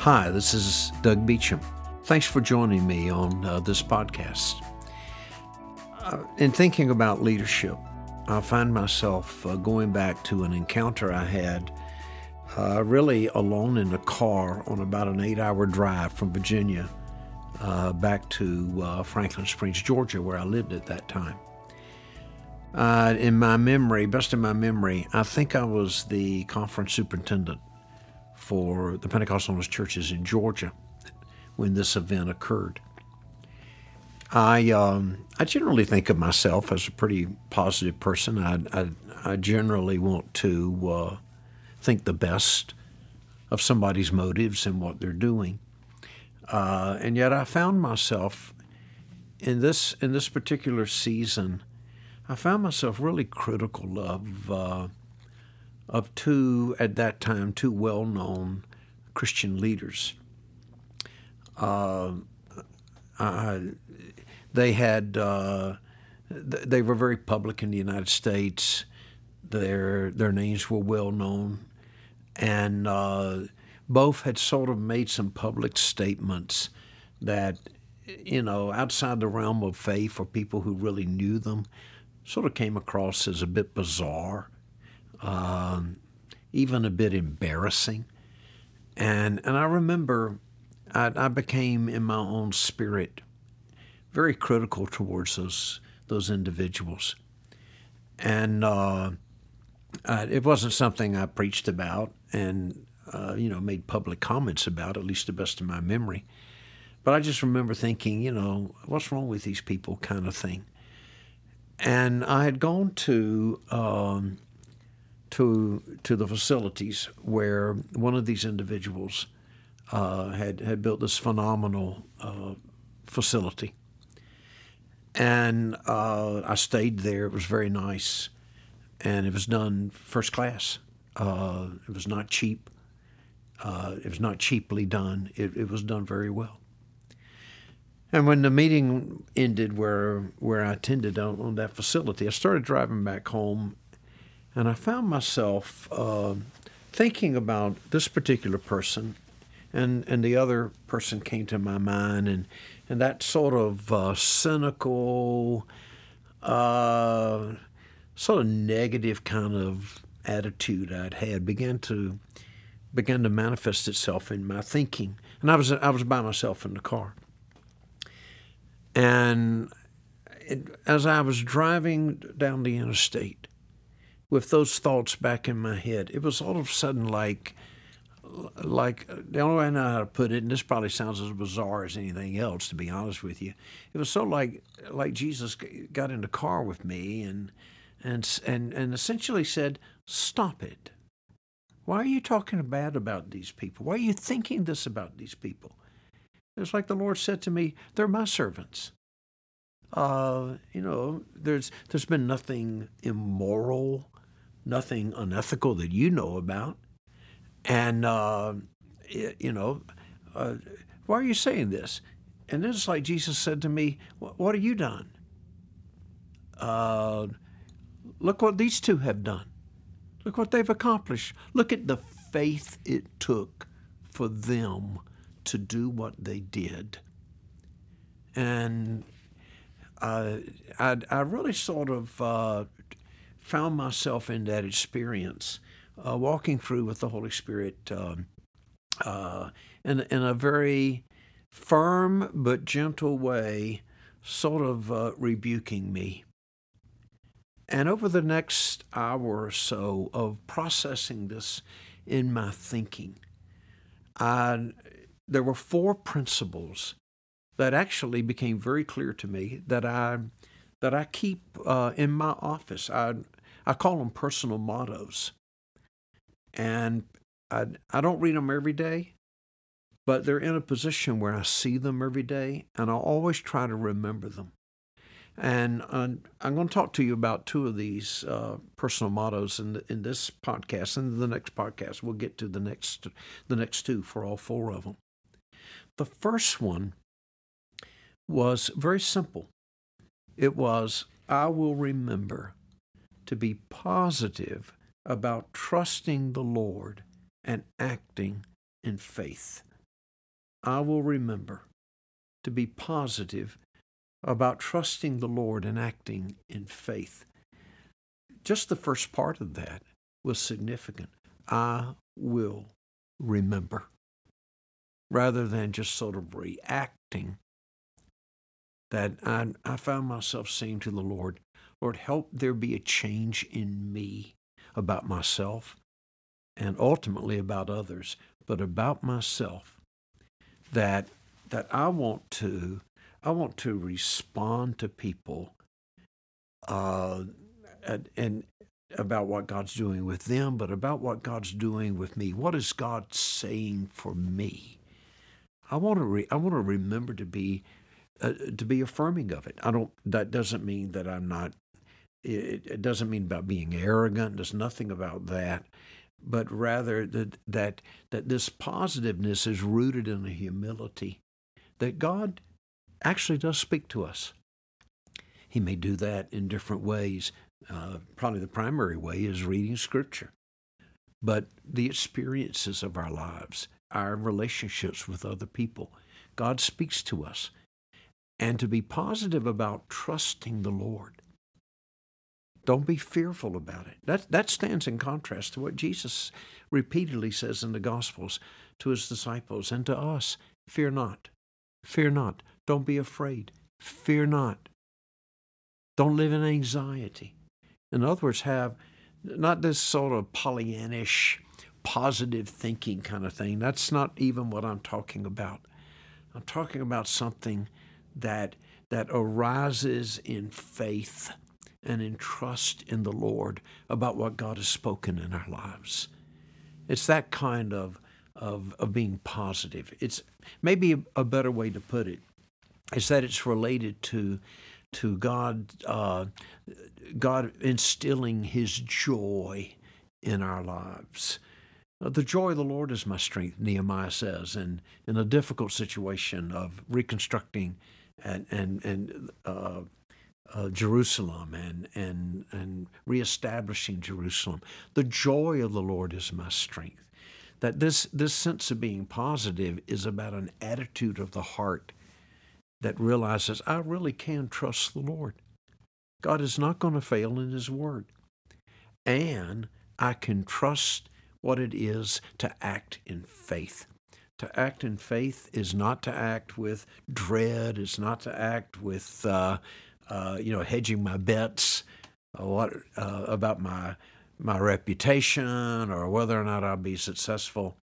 Hi, this is Doug Beacham. Thanks for joining me on uh, this podcast. Uh, in thinking about leadership, I find myself uh, going back to an encounter I had uh, really alone in a car on about an eight hour drive from Virginia uh, back to uh, Franklin Springs, Georgia, where I lived at that time. In my memory, best of my memory, I think I was the conference superintendent for the Pentecostal Holiness churches in Georgia when this event occurred. I um, I generally think of myself as a pretty positive person. I I, I generally want to uh, think the best of somebody's motives and what they're doing. Uh, and yet, I found myself in this in this particular season. I found myself really critical of uh, of two at that time two well known Christian leaders. Uh, they had uh, they were very public in the United States. Their their names were well known, and uh, both had sort of made some public statements that you know outside the realm of faith for people who really knew them sort of came across as a bit bizarre, um, even a bit embarrassing, and and I remember I, I became in my own spirit very critical towards those those individuals, and uh, uh, it wasn't something I preached about and uh, you know made public comments about, at least the best of my memory. But I just remember thinking, you know, what's wrong with these people, kind of thing. And I had gone to um, to to the facilities where one of these individuals uh, had had built this phenomenal uh, facility and uh, I stayed there. It was very nice, and it was done first class. Uh, it was not cheap. Uh, it was not cheaply done. It, it, was done very well. And when the meeting ended, where where I attended on, on that facility, I started driving back home, and I found myself uh, thinking about this particular person, and and the other person came to my mind, and and that sort of uh, cynical, uh, sort of negative kind of attitude I'd had began to began to manifest itself in my thinking. And I was I was by myself in the car, and it, as I was driving down the interstate with those thoughts back in my head, it was all of a sudden like like the only way I know how to put it, and this probably sounds as bizarre as anything else, to be honest with you. It was so like like Jesus got in the car with me and and and and essentially said, "Stop it. Why are you talking bad about these people? Why are you thinking this about these people?" It's like the Lord said to me, "They're my servants." Uh, you know, there's there's been nothing immoral, nothing unethical that you know about and, uh, you know, uh, why are you saying this? And it's like Jesus said to me, What have you done? Uh, look what these two have done. Look what they've accomplished. Look at the faith it took for them to do what they did. And uh, I, I really sort of uh, found myself in that experience uh, walking through with the Holy Spirit um, uh, in, in a very firm but gentle way, sort of uh, rebuking me. And over the next hour or so of processing this in my thinking, I, there were four principles that actually became very clear to me that I that I keep uh, in my office. I I call them personal mottos and I, I don't read them every day, but they're in a position where I see them every day, and I always try to remember them. And I'm going to talk to you about two of these uh, personal mottos in, in this podcast. And the next podcast, we'll get to the next the next two for all four of them. The first one was very simple. It was, I will remember to be positive about trusting the Lord and acting in faith. I will remember to be positive about trusting the Lord and acting in faith. Just the first part of that was significant. I will remember. Rather than just sort of reacting, that I, I found myself saying to the Lord, Lord, help there be a change in me about myself and ultimately about others, but about myself that that I want to I want to respond to people uh, and, and about what God's doing with them, but about what God's doing with me. What is God saying for me? I want to re- I want to remember to be uh, to be affirming of it. I don't. That doesn't mean that I'm not. It, it doesn't mean about being arrogant. There's nothing about that, but rather that that that this positiveness is rooted in a humility that God actually does speak to us. He may do that in different ways. Uh, probably the primary way is reading Scripture. But the experiences of our lives, our relationships with other people, God speaks to us. And to be positive about trusting the Lord. Don't be fearful about it. That, that stands in contrast to what Jesus repeatedly says in the Gospels to his disciples and to us fear not. Fear not. Don't be afraid. Fear not. Don't live in anxiety. In other words, have not this sort of Pollyannish, positive thinking kind of thing. That's not even what I'm talking about. I'm talking about something that that arises in faith and in trust in the Lord about what God has spoken in our lives. It's that kind of of, of being positive. It's maybe a, better way to put it is that it's related to to God uh, God instilling His joy in our lives. Uh, the joy of the Lord is my strength, Nehemiah says, and in a difficult situation of reconstructing and and and uh, uh, Jerusalem and and and reestablishing Jerusalem, the joy of the Lord is my strength that this, this sense of being positive is about an attitude of the heart that realizes I really can trust the Lord. God is not going to fail in His Word. And I can trust what it is to act in faith. To act in faith is not to act with dread, it's not to act with, uh, uh, you know, hedging my bets uh, what, uh, about my my reputation or whether or not I'll be successful,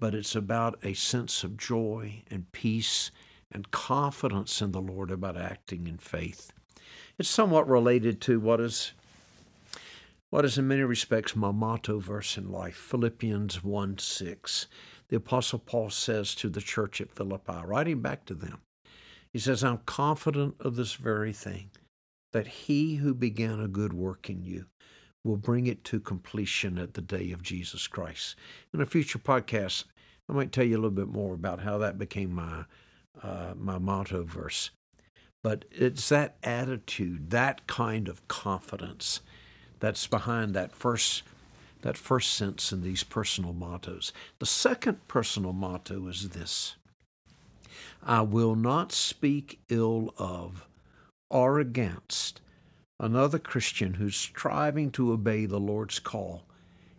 but it's about a sense of joy and peace and confidence in the Lord about acting in faith. It's somewhat related to what is what is in many respects my motto verse in life, Philippians 1 6. The Apostle Paul says to the church at Philippi, writing back to them, he says, I'm confident of this very thing, that he who began a good work in you will bring it to completion at the day of Jesus Christ. In a future podcast, I might tell you a little bit more about how that became my uh, my motto verse. But it's that attitude, that kind of confidence, that's behind that first that first sense in these personal mottos. The second personal motto is this: I will not speak ill of or against another Christian who's striving to obey the Lord's call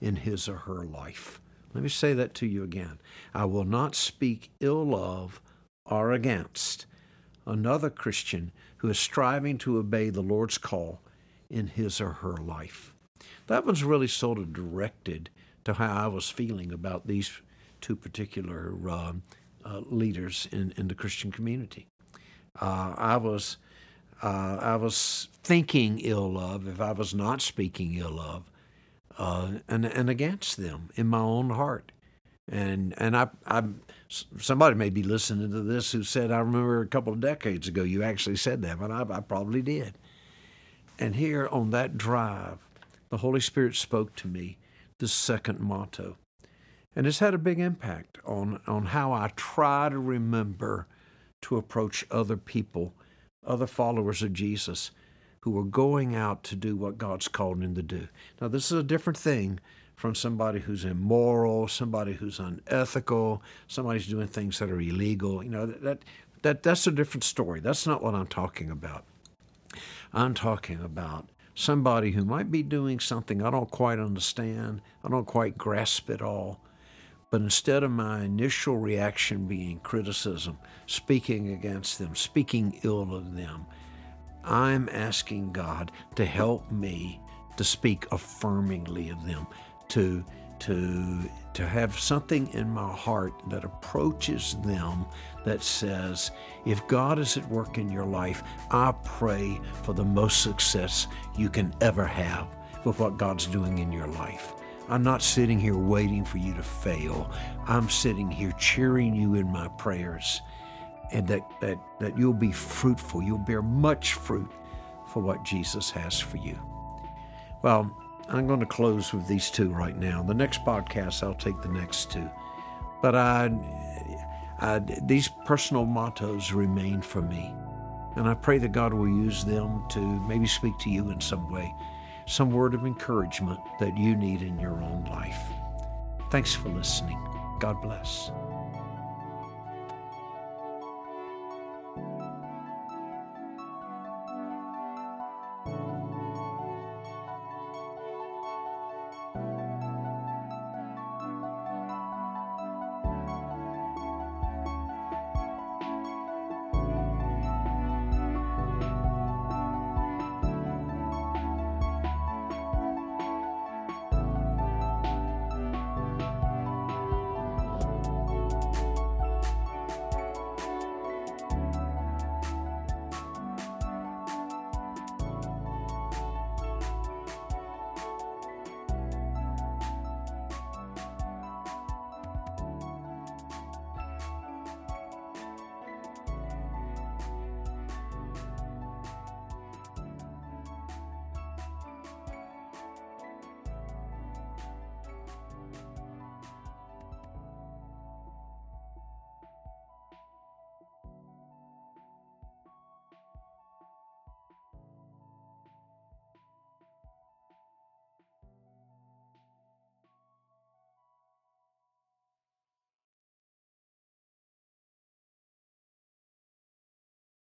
in his or her life. Let me say that to you again. I will not speak ill of or against another Christian who is striving to obey the Lord's call in his or her life. That was really sort of directed to how I was feeling about these two particular uh, uh, leaders in, in the Christian community. Uh, I was uh, I was thinking ill of, if I was not speaking ill of, uh, and and against them in my own heart. And and I, I somebody may be listening to this who said I remember a couple of decades ago you actually said that, but I, I probably did. And here on that drive, the Holy Spirit spoke to me the second motto, and it's had a big impact on on how I try to remember to approach other people other followers of Jesus who are going out to do what God's called them to do. Now, this is a different thing from somebody who's immoral, somebody who's unethical, somebody's doing things that are illegal. You know, that, that that's a different story. That's not what I'm talking about. I'm talking about somebody who might be doing something I don't quite understand, I don't quite grasp it all. But instead of my initial reaction being criticism, speaking against them, speaking ill of them, I'm asking God to help me to speak affirmingly of them, to to to have something in my heart that approaches them that says, if God is at work in your life, I pray for the most success you can ever have with what God's doing in your life. I'm not sitting here waiting for you to fail. I'm sitting here cheering you in my prayers and that, that, that you'll be fruitful. You'll bear much fruit for what Jesus has for you. Well, I'm going to close with these two right now. The next podcast, I'll take the next two. But I, I, these personal mottos remain for me. And I pray that God will use them to maybe speak to you in some way, some word of encouragement that you need in your own life. Thanks for listening. God bless.